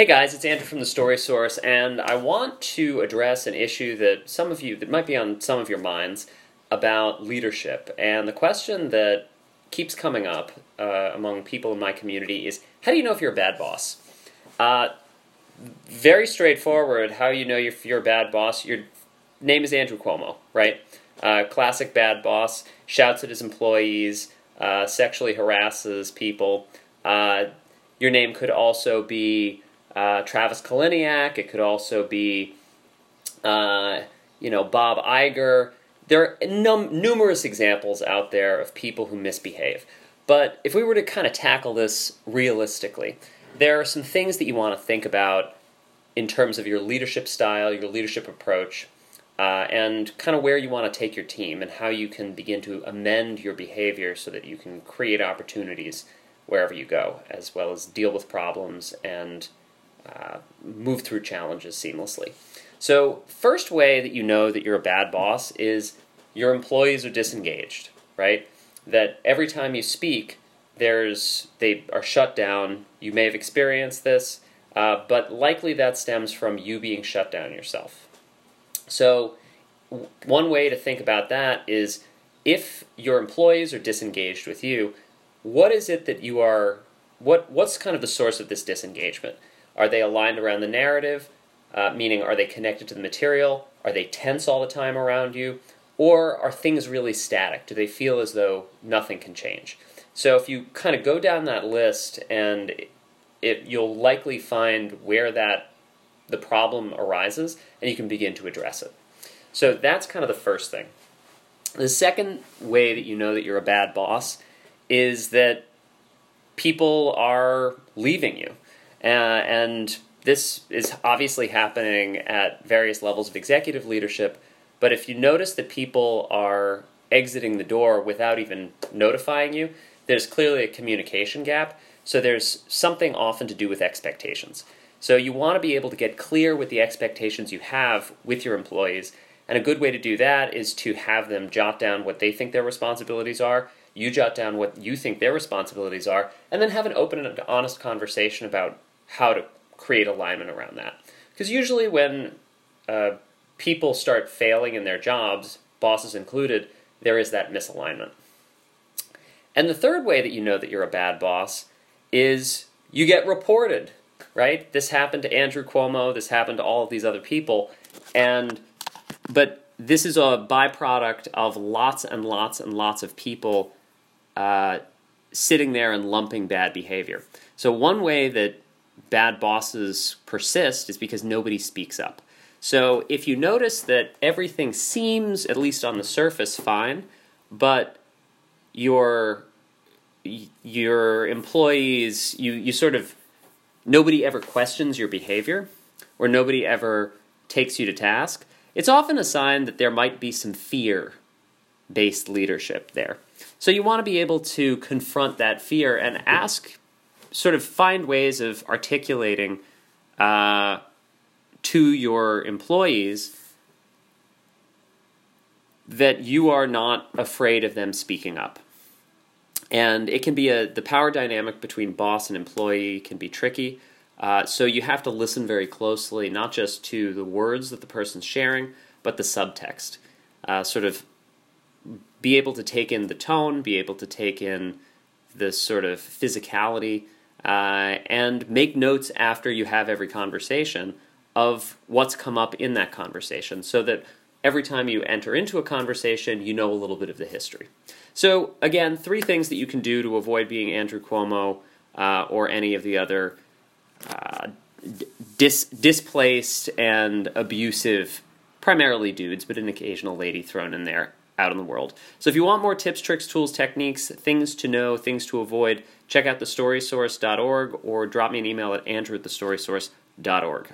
Hey guys, it's Andrew from the Story Source, and I want to address an issue that some of you, that might be on some of your minds, about leadership. And the question that keeps coming up uh, among people in my community is how do you know if you're a bad boss? Uh, very straightforward how you know if you're a bad boss. Your name is Andrew Cuomo, right? Uh, classic bad boss, shouts at his employees, uh, sexually harasses people. Uh, your name could also be uh, Travis Kalanick. It could also be, uh, you know, Bob Iger. There are num- numerous examples out there of people who misbehave. But if we were to kind of tackle this realistically, there are some things that you want to think about in terms of your leadership style, your leadership approach, uh, and kind of where you want to take your team and how you can begin to amend your behavior so that you can create opportunities wherever you go, as well as deal with problems and uh, move through challenges seamlessly. So, first way that you know that you're a bad boss is your employees are disengaged, right? That every time you speak, there's they are shut down. You may have experienced this, uh, but likely that stems from you being shut down yourself. So, w- one way to think about that is if your employees are disengaged with you, what is it that you are? What what's kind of the source of this disengagement? Are they aligned around the narrative? Uh, meaning, are they connected to the material? Are they tense all the time around you? Or are things really static? Do they feel as though nothing can change? So if you kind of go down that list, and it, you'll likely find where that the problem arises, and you can begin to address it. So that's kind of the first thing. The second way that you know that you're a bad boss is that people are leaving you. Uh, and this is obviously happening at various levels of executive leadership. But if you notice that people are exiting the door without even notifying you, there's clearly a communication gap. So there's something often to do with expectations. So you want to be able to get clear with the expectations you have with your employees. And a good way to do that is to have them jot down what they think their responsibilities are. You jot down what you think their responsibilities are, and then have an open and honest conversation about how to create alignment around that. Because usually when uh, people start failing in their jobs, bosses included, there is that misalignment. And the third way that you know that you're a bad boss is you get reported, right? This happened to Andrew Cuomo, this happened to all of these other people. And but this is a byproduct of lots and lots and lots of people uh, sitting there and lumping bad behavior. So one way that bad bosses persist is because nobody speaks up. So if you notice that everything seems, at least on the surface, fine, but your your employees, you, you sort of nobody ever questions your behavior, or nobody ever takes you to task, it's often a sign that there might be some fear based leadership there. So you want to be able to confront that fear and ask sort of find ways of articulating uh, to your employees that you are not afraid of them speaking up. And it can be a the power dynamic between boss and employee can be tricky. Uh, so you have to listen very closely, not just to the words that the person's sharing, but the subtext. Uh, sort of be able to take in the tone, be able to take in the sort of physicality uh, and make notes after you have every conversation of what's come up in that conversation so that every time you enter into a conversation, you know a little bit of the history. So, again, three things that you can do to avoid being Andrew Cuomo uh, or any of the other uh, dis- displaced and abusive, primarily dudes, but an occasional lady thrown in there out in the world. So if you want more tips, tricks, tools, techniques, things to know, things to avoid, check out thestorysource.org or drop me an email at andrew at thestorysource.org.